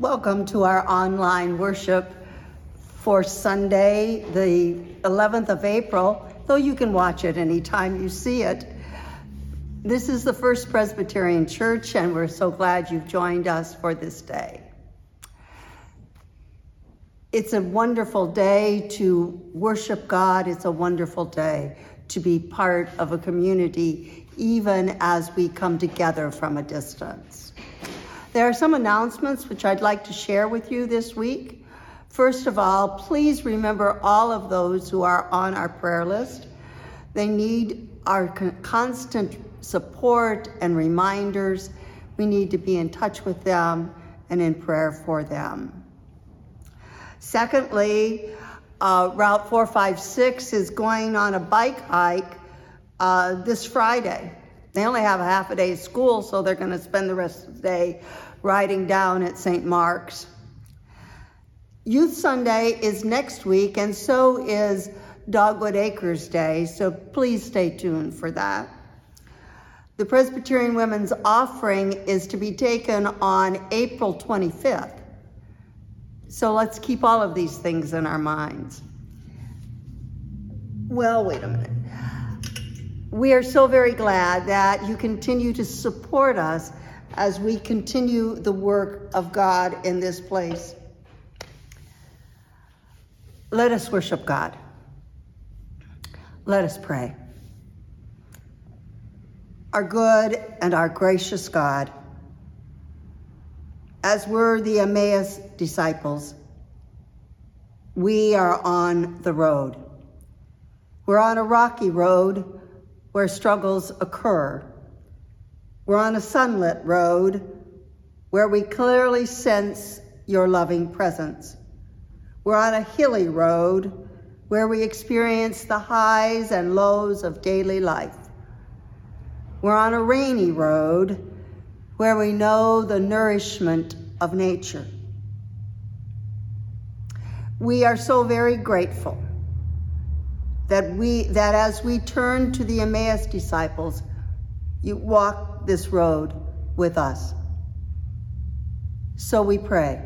Welcome to our online worship for Sunday, the 11th of April, though you can watch it anytime you see it. This is the First Presbyterian Church, and we're so glad you've joined us for this day. It's a wonderful day to worship God. It's a wonderful day to be part of a community, even as we come together from a distance. There are some announcements which I'd like to share with you this week. First of all, please remember all of those who are on our prayer list. They need our constant support and reminders. We need to be in touch with them and in prayer for them. Secondly, uh, Route 456 is going on a bike hike uh, this Friday. They only have a half a day of school, so they're going to spend the rest of the day riding down at St. Mark's. Youth Sunday is next week, and so is Dogwood Acres Day, so please stay tuned for that. The Presbyterian Women's Offering is to be taken on April 25th. So let's keep all of these things in our minds. Well, wait a minute. We are so very glad that you continue to support us as we continue the work of God in this place. Let us worship God. Let us pray. Our good and our gracious God, as were the Emmaus disciples, we are on the road. We're on a rocky road where struggles occur. We're on a sunlit road where we clearly sense your loving presence. We're on a hilly road where we experience the highs and lows of daily life. We're on a rainy road where we know the nourishment of nature. We are so very grateful that we that as we turn to the Emmaus disciples, you walk this road with us. So we pray.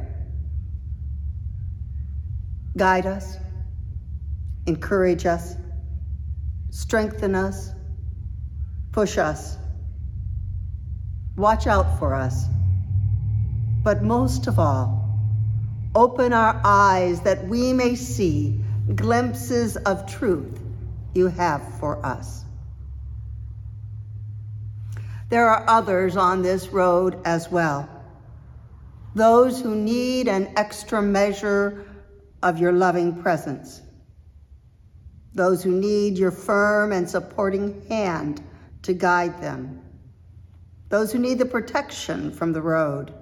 Guide us, encourage us, strengthen us, push us Watch out for us. But most of all, open our eyes that we may see glimpses of truth you have for us. There are others on this road as well. Those who need an extra measure of your loving presence. Those who need your firm and supporting hand to guide them those who need the protection from the road,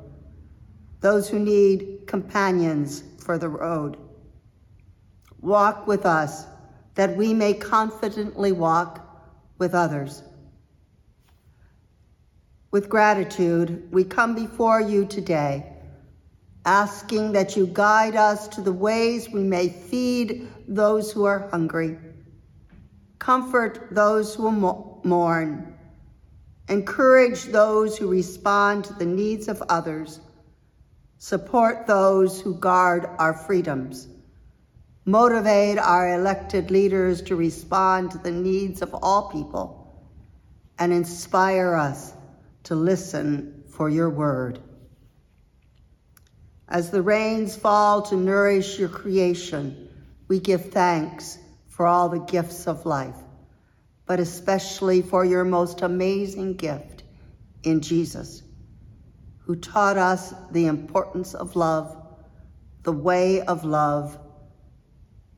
those who need companions for the road. Walk with us that we may confidently walk with others. With gratitude, we come before you today, asking that you guide us to the ways we may feed those who are hungry, comfort those who mourn, encourage those who respond to the needs of others, support those who guard our freedoms, motivate our elected leaders to respond to the needs of all people, and inspire us to listen for your word. As the rains fall to nourish your creation, we give thanks for all the gifts of life but especially for your most amazing gift in Jesus, who taught us the importance of love, the way of love,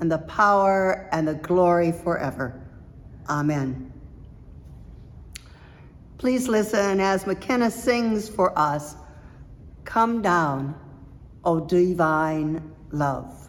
and the power and the glory forever. Amen. Please listen as McKenna sings for us, Come Down, O divine love.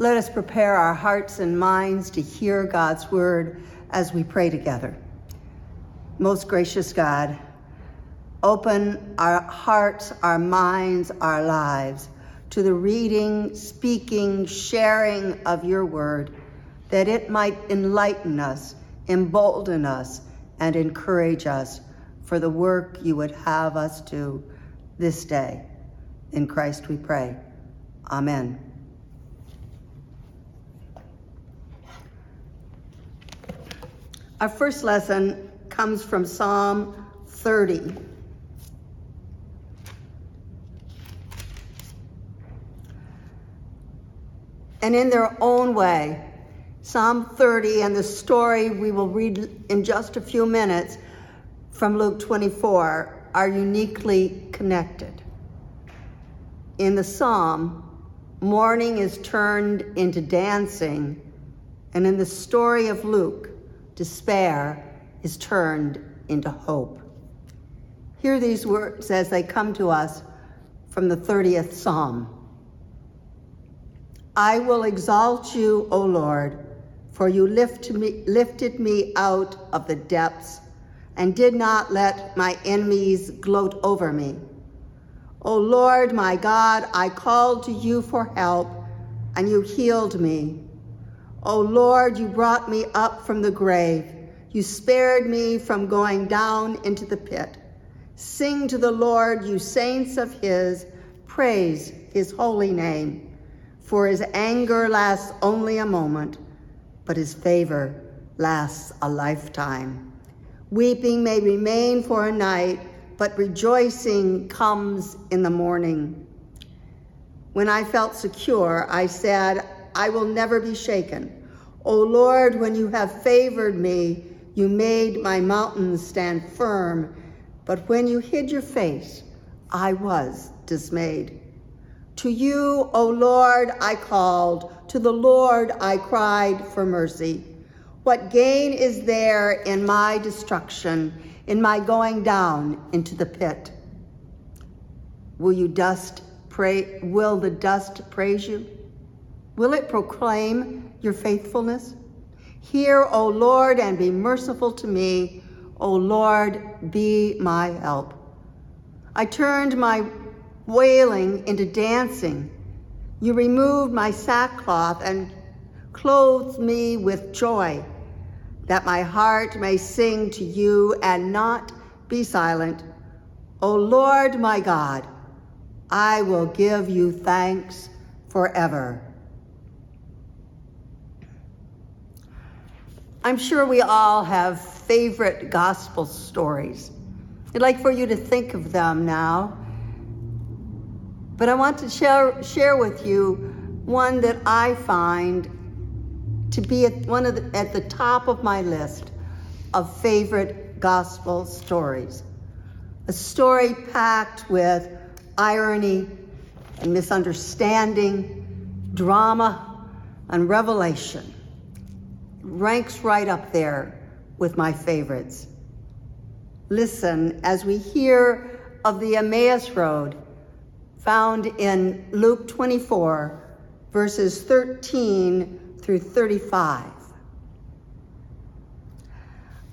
Let us prepare our hearts and minds to hear God's word as we pray together. Most gracious God, open our hearts, our minds, our lives to the reading, speaking, sharing of your word, that it might enlighten us, embolden us, and encourage us for the work you would have us do this day. In Christ we pray. Amen. Our first lesson comes from Psalm 30. And in their own way, Psalm 30 and the story we will read in just a few minutes from Luke 24 are uniquely connected. In the psalm, mourning is turned into dancing, and in the story of Luke, despair is turned into hope. Hear these words as they come to us from the 30th Psalm. I will exalt you, O Lord, for you lift me, lifted me out of the depths and did not let my enemies gloat over me. O Lord, my God, I called to you for help, and you healed me. O Lord, you brought me up from the grave. You spared me from going down into the pit. Sing to the Lord, you saints of his, praise his holy name. For his anger lasts only a moment, but his favor lasts a lifetime. Weeping may remain for a night, but rejoicing comes in the morning. When I felt secure, I said, I will never be shaken. O Lord, when you have favored me, you made my mountains stand firm. But when you hid your face, I was dismayed. To you, O Lord, I called. To the Lord I cried for mercy. What gain is there in my destruction, in my going down into the pit? Will you dust pray will the dust praise you? Will it proclaim your faithfulness? Hear, O Lord, and be merciful to me. O Lord, be my help. I turned my wailing into dancing. You removed my sackcloth and clothed me with joy, that my heart may sing to you and not be silent. O Lord my God, I will give you thanks forever. I'm sure we all have favorite gospel stories. I'd like for you to think of them now. But I want to share, share with you one that I find to be at one of the, at the top of my list of favorite gospel stories. a story packed with irony and misunderstanding, drama and revelation. Ranks right up there with my favorites. Listen as we hear of the Emmaus Road found in Luke 24, verses 13 through 35.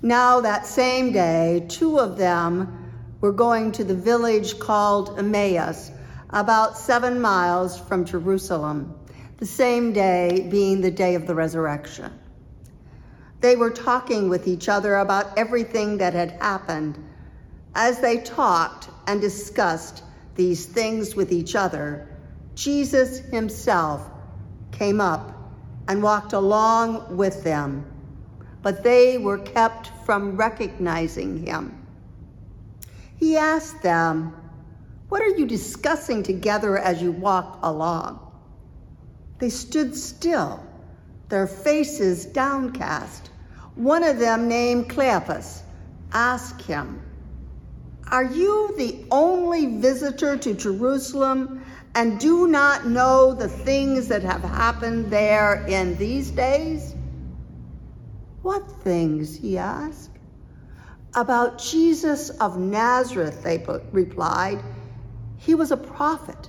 Now, that same day, two of them were going to the village called Emmaus, about seven miles from Jerusalem, the same day being the day of the resurrection. They were talking with each other about everything that had happened. As they talked and discussed these things with each other, Jesus himself came up and walked along with them, but they were kept from recognizing him. He asked them, What are you discussing together as you walk along? They stood still, their faces downcast. One of them, named Cleopas, asked him, Are you the only visitor to Jerusalem and do not know the things that have happened there in these days? What things? he asked. About Jesus of Nazareth, they replied. He was a prophet,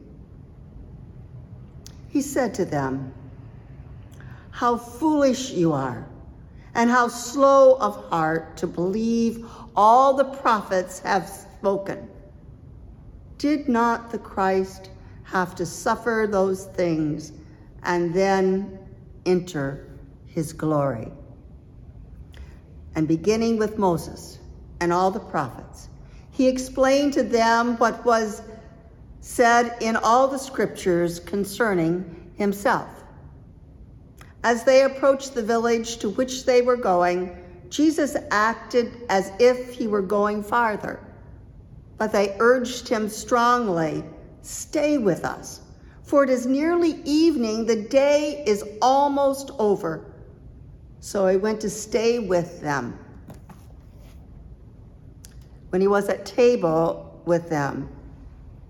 He said to them, How foolish you are! and how slow of heart to believe all the prophets have spoken. Did not the Christ have to suffer those things and then enter his glory? And beginning with Moses and all the prophets, he explained to them what was said in all the scriptures concerning himself. As they approached the village to which they were going, Jesus acted as if he were going farther. But they urged him strongly, Stay with us, for it is nearly evening, the day is almost over. So he went to stay with them. When he was at table with them,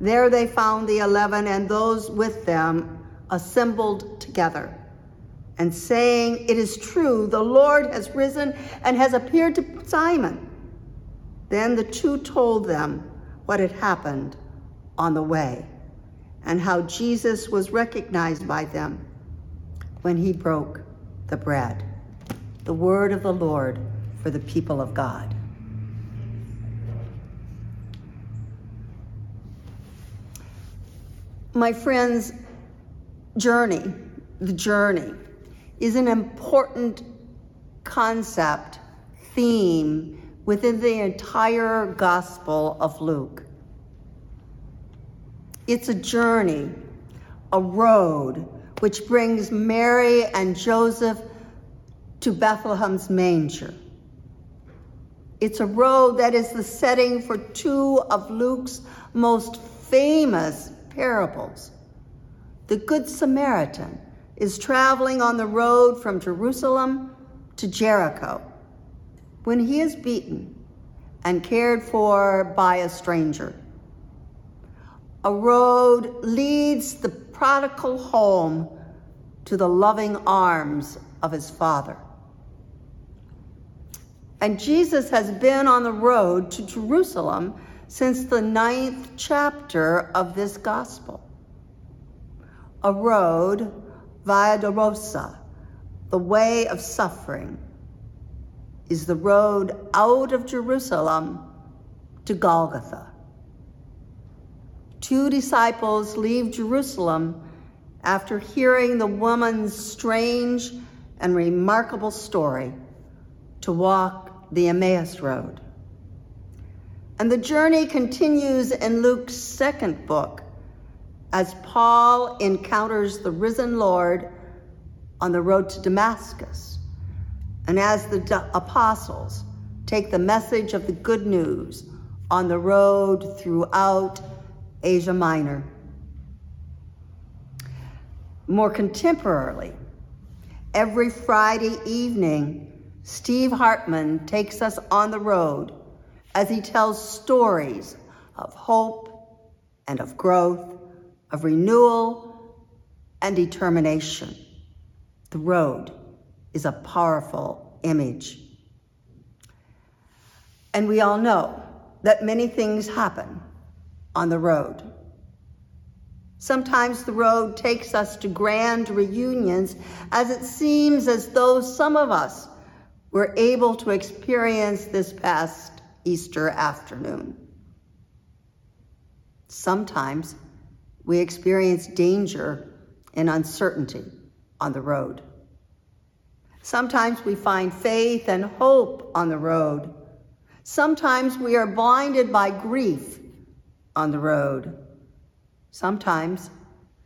There they found the eleven and those with them assembled together and saying, It is true, the Lord has risen and has appeared to Simon. Then the two told them what had happened on the way and how Jesus was recognized by them when he broke the bread. The word of the Lord for the people of God. My friends, journey, the journey is an important concept, theme within the entire Gospel of Luke. It's a journey, a road, which brings Mary and Joseph to Bethlehem's manger. It's a road that is the setting for two of Luke's most famous parables. The Good Samaritan is traveling on the road from Jerusalem to Jericho when he is beaten and cared for by a stranger. A road leads the prodigal home to the loving arms of his father. And Jesus has been on the road to Jerusalem since the ninth chapter of this gospel. A road, Via Dolorosa, the way of suffering, is the road out of Jerusalem to Golgotha. Two disciples leave Jerusalem after hearing the woman's strange and remarkable story to walk the Emmaus Road. And the journey continues in Luke's second book as Paul encounters the risen Lord on the road to Damascus, and as the apostles take the message of the good news on the road throughout Asia Minor. More contemporarily, every Friday evening, Steve Hartman takes us on the road as he tells stories of hope and of growth, of renewal and determination. The road is a powerful image. And we all know that many things happen on the road. Sometimes the road takes us to grand reunions as it seems as though some of us were able to experience this past Easter afternoon. Sometimes we experience danger and uncertainty on the road. Sometimes we find faith and hope on the road. Sometimes we are blinded by grief on the road. Sometimes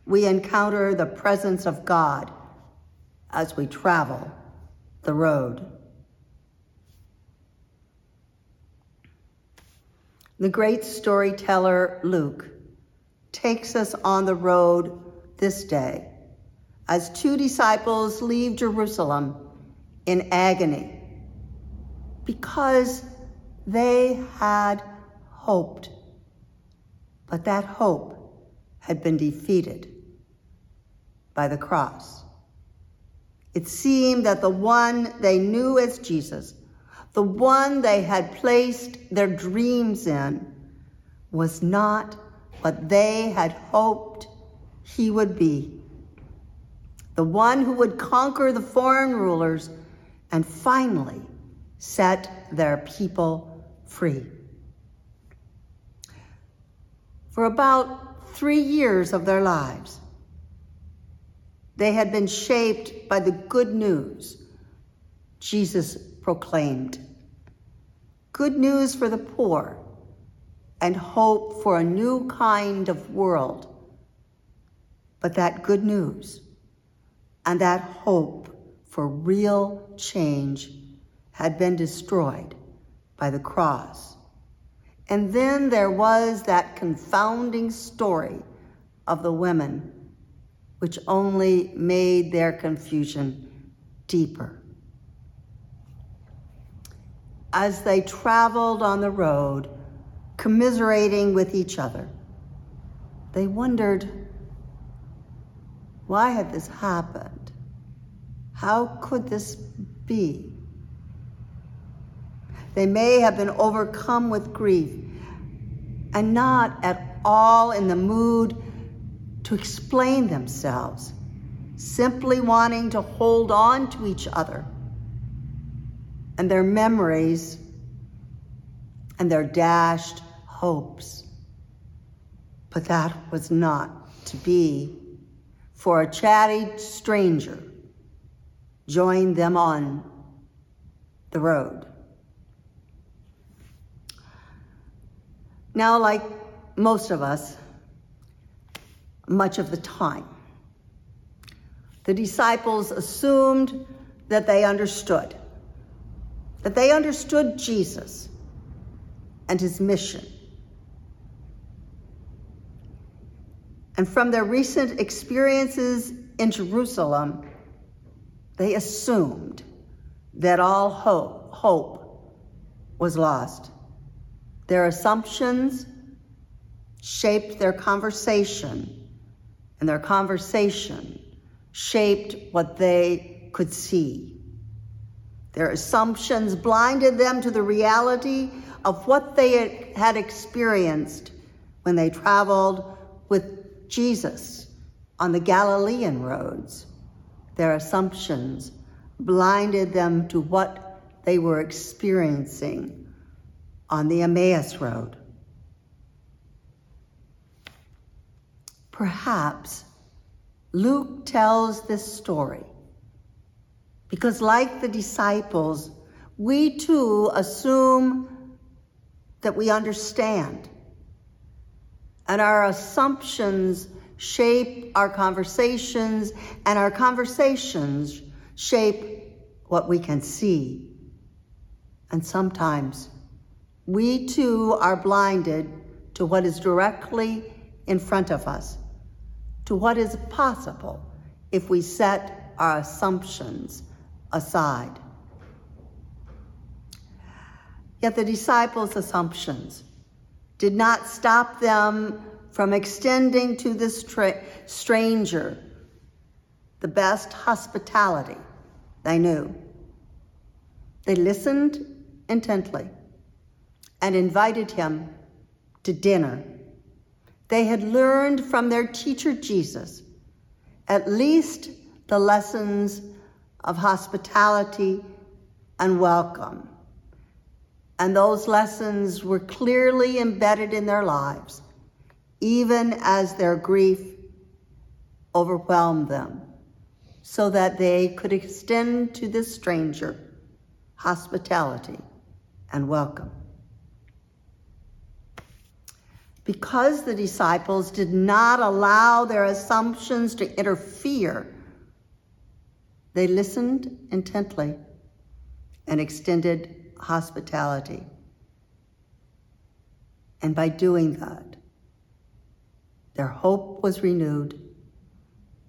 we encounter the presence of God as we travel the road. The great storyteller Luke takes us on the road this day as two disciples leave Jerusalem in agony because they had hoped, but that hope had been defeated by the cross. It seemed that the one they knew as Jesus the one they had placed their dreams in, was not what they had hoped he would be. The one who would conquer the foreign rulers and finally set their people free. For about three years of their lives, they had been shaped by the good news Jesus proclaimed. Good news for the poor and hope for a new kind of world. But that good news and that hope for real change had been destroyed by the cross. And then there was that confounding story of the women, which only made their confusion deeper as they traveled on the road, commiserating with each other. They wondered, why had this happened? How could this be? They may have been overcome with grief and not at all in the mood to explain themselves, simply wanting to hold on to each other and their memories and their dashed hopes. But that was not to be, for a chatty stranger joined them on the road. Now, like most of us, much of the time, the disciples assumed that they understood that they understood Jesus and his mission. And from their recent experiences in Jerusalem, they assumed that all hope, hope was lost. Their assumptions shaped their conversation, and their conversation shaped what they could see. Their assumptions blinded them to the reality of what they had experienced when they traveled with Jesus on the Galilean roads. Their assumptions blinded them to what they were experiencing on the Emmaus Road. Perhaps Luke tells this story because, like the disciples, we too assume that we understand. And our assumptions shape our conversations, and our conversations shape what we can see. And sometimes we too are blinded to what is directly in front of us, to what is possible if we set our assumptions aside. Yet the disciples' assumptions did not stop them from extending to this tra- stranger the best hospitality they knew. They listened intently and invited him to dinner. They had learned from their teacher Jesus at least the lessons of hospitality and welcome. And those lessons were clearly embedded in their lives, even as their grief overwhelmed them, so that they could extend to this stranger hospitality and welcome. Because the disciples did not allow their assumptions to interfere they listened intently and extended hospitality. And by doing that, their hope was renewed,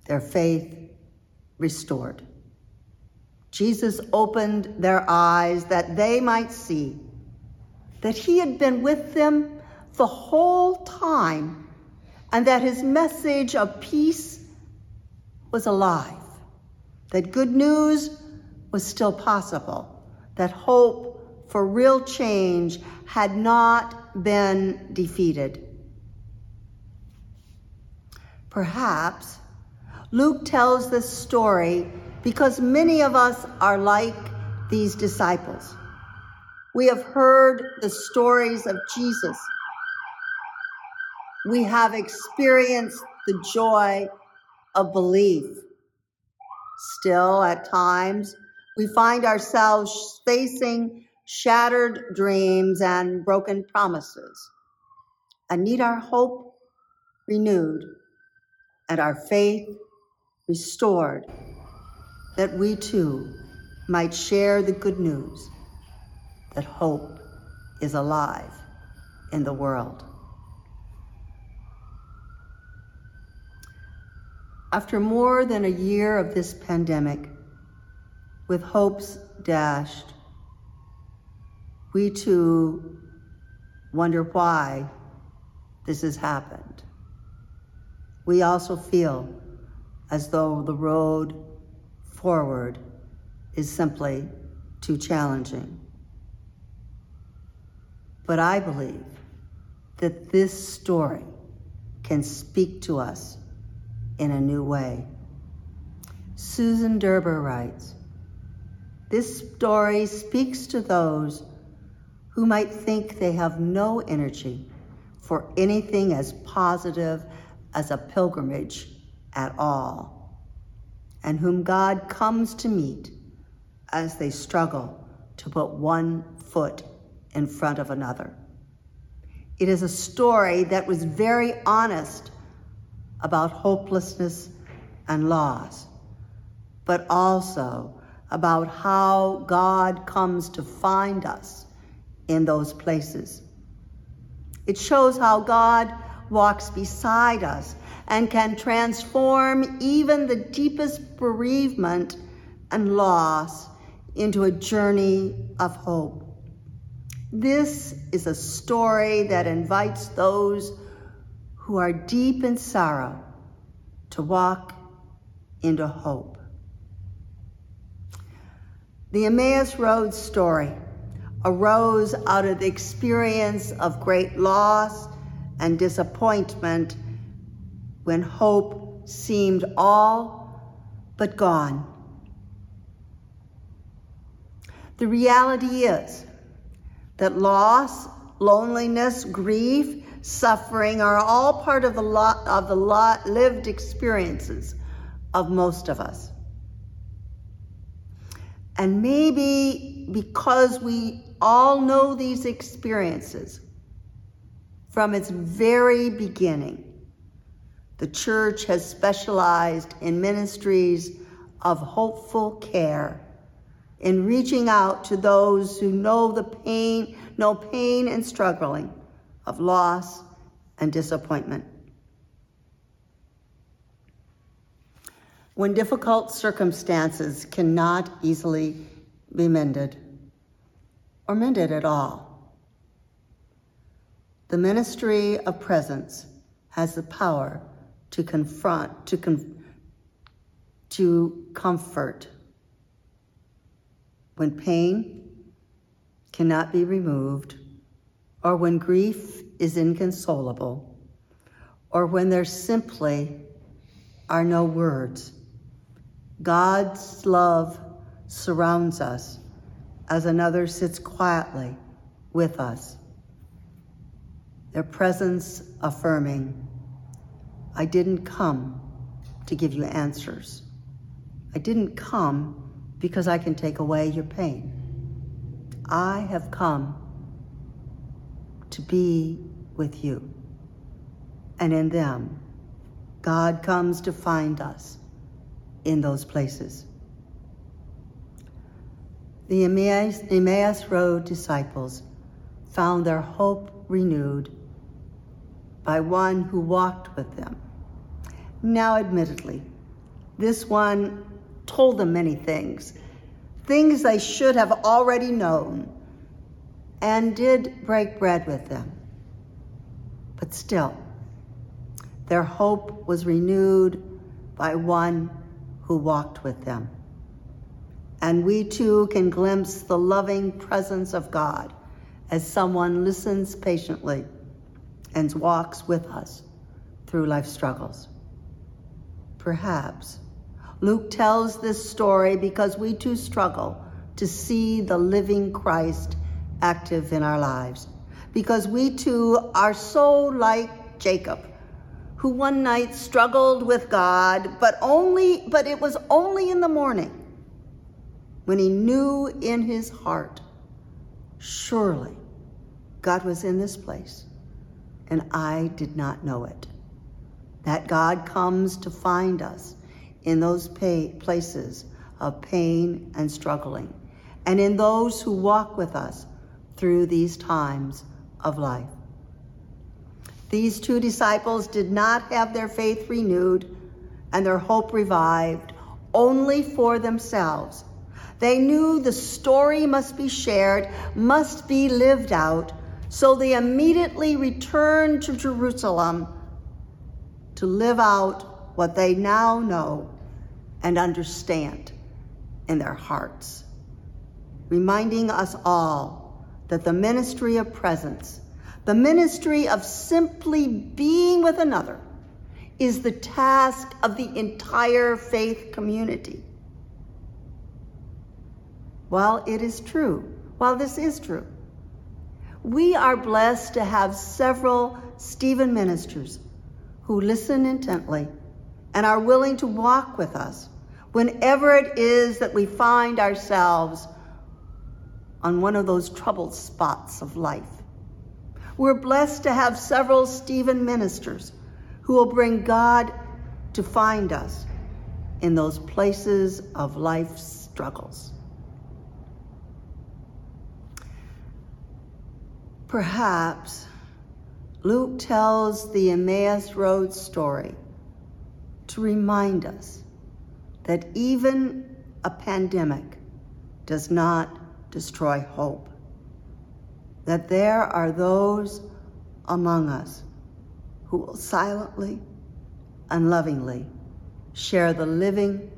their faith restored. Jesus opened their eyes that they might see that he had been with them the whole time and that his message of peace was alive that good news was still possible, that hope for real change had not been defeated. Perhaps Luke tells this story because many of us are like these disciples. We have heard the stories of Jesus. We have experienced the joy of belief. Still, at times, we find ourselves facing shattered dreams and broken promises and need our hope renewed and our faith restored that we too might share the good news that hope is alive in the world. After more than a year of this pandemic, with hopes dashed, we too wonder why this has happened. We also feel as though the road forward is simply too challenging. But I believe that this story can speak to us in a new way. Susan Durber writes This story speaks to those who might think they have no energy for anything as positive as a pilgrimage at all, and whom God comes to meet as they struggle to put one foot in front of another. It is a story that was very honest about hopelessness and loss, but also about how God comes to find us in those places. It shows how God walks beside us and can transform even the deepest bereavement and loss into a journey of hope. This is a story that invites those who are deep in sorrow to walk into hope. The Emmaus Road story arose out of the experience of great loss and disappointment when hope seemed all but gone. The reality is that loss, loneliness, grief, suffering are all part of the lot of the lot lived experiences of most of us. And maybe because we all know these experiences from its very beginning, the church has specialized in ministries of hopeful care, in reaching out to those who know the pain, know pain and struggling of loss and disappointment. When difficult circumstances cannot easily be mended, or mended at all, the ministry of presence has the power to confront, to, to comfort. When pain cannot be removed, or when grief is inconsolable, or when there simply are no words, God's love surrounds us as another sits quietly with us, their presence affirming I didn't come to give you answers. I didn't come because I can take away your pain. I have come to be with you. And in them, God comes to find us in those places. The Emmaus, Emmaus Road disciples found their hope renewed by one who walked with them now, admittedly, this one told them many things, things they should have already known, and did break bread with them. But still, their hope was renewed by one who walked with them. And we too can glimpse the loving presence of God as someone listens patiently and walks with us through life struggles. Perhaps. Luke tells this story because we too struggle to see the living Christ active in our lives. Because we too are so like Jacob, who one night struggled with God, but only but it was only in the morning when he knew in his heart, surely God was in this place, and I did not know it that God comes to find us in those places of pain and struggling, and in those who walk with us through these times of life. These two disciples did not have their faith renewed and their hope revived only for themselves. They knew the story must be shared, must be lived out, so they immediately returned to Jerusalem to live out what they now know and understand in their hearts, reminding us all that the ministry of presence, the ministry of simply being with another, is the task of the entire faith community. While it is true, while this is true, we are blessed to have several Stephen ministers who listen intently and are willing to walk with us whenever it is that we find ourselves on one of those troubled spots of life. We're blessed to have several Stephen ministers who will bring God to find us in those places of life's struggles. Perhaps Luke tells the Emmaus Road story to remind us that even a pandemic does not destroy hope, that there are those among us who will silently and lovingly share the living,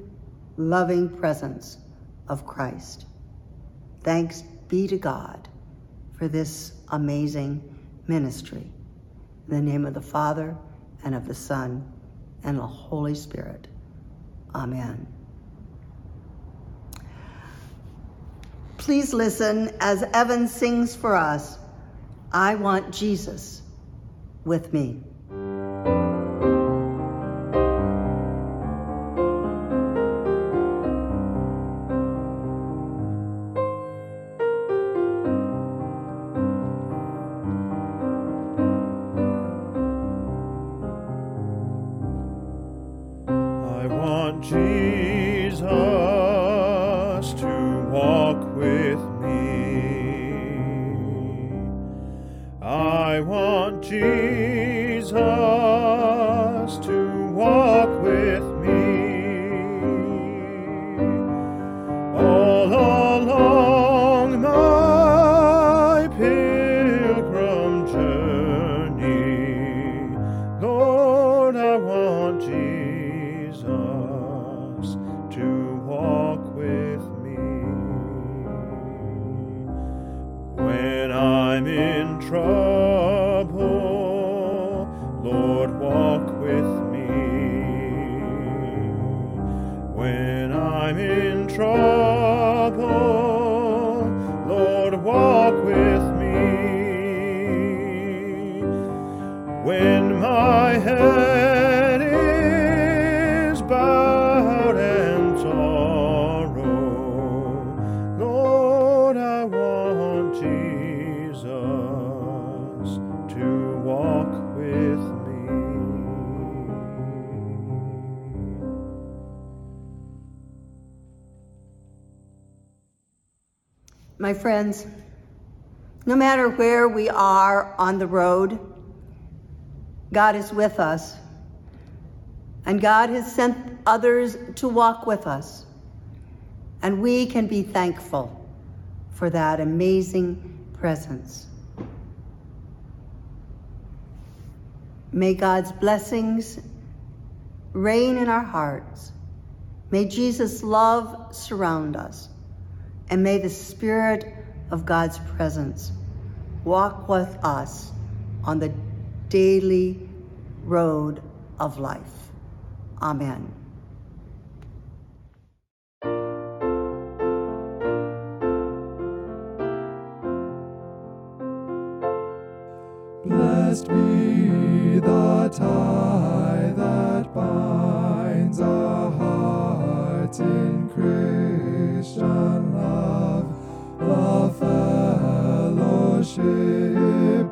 loving presence of Christ. Thanks be to God for this amazing ministry. In the name of the Father, and of the Son, and the Holy Spirit. Amen. Please listen as Evan sings for us, I Want Jesus with Me. Lord, walk with me. When I'm in trouble, Lord, walk with me. When my head My friends, no matter where we are on the road, God is with us. And God has sent others to walk with us. And we can be thankful for that amazing presence. May God's blessings reign in our hearts. May Jesus' love surround us. And may the Spirit of God's presence walk with us on the daily road of life. Amen. Blessed be the tie that binds our hearts in Christian worship.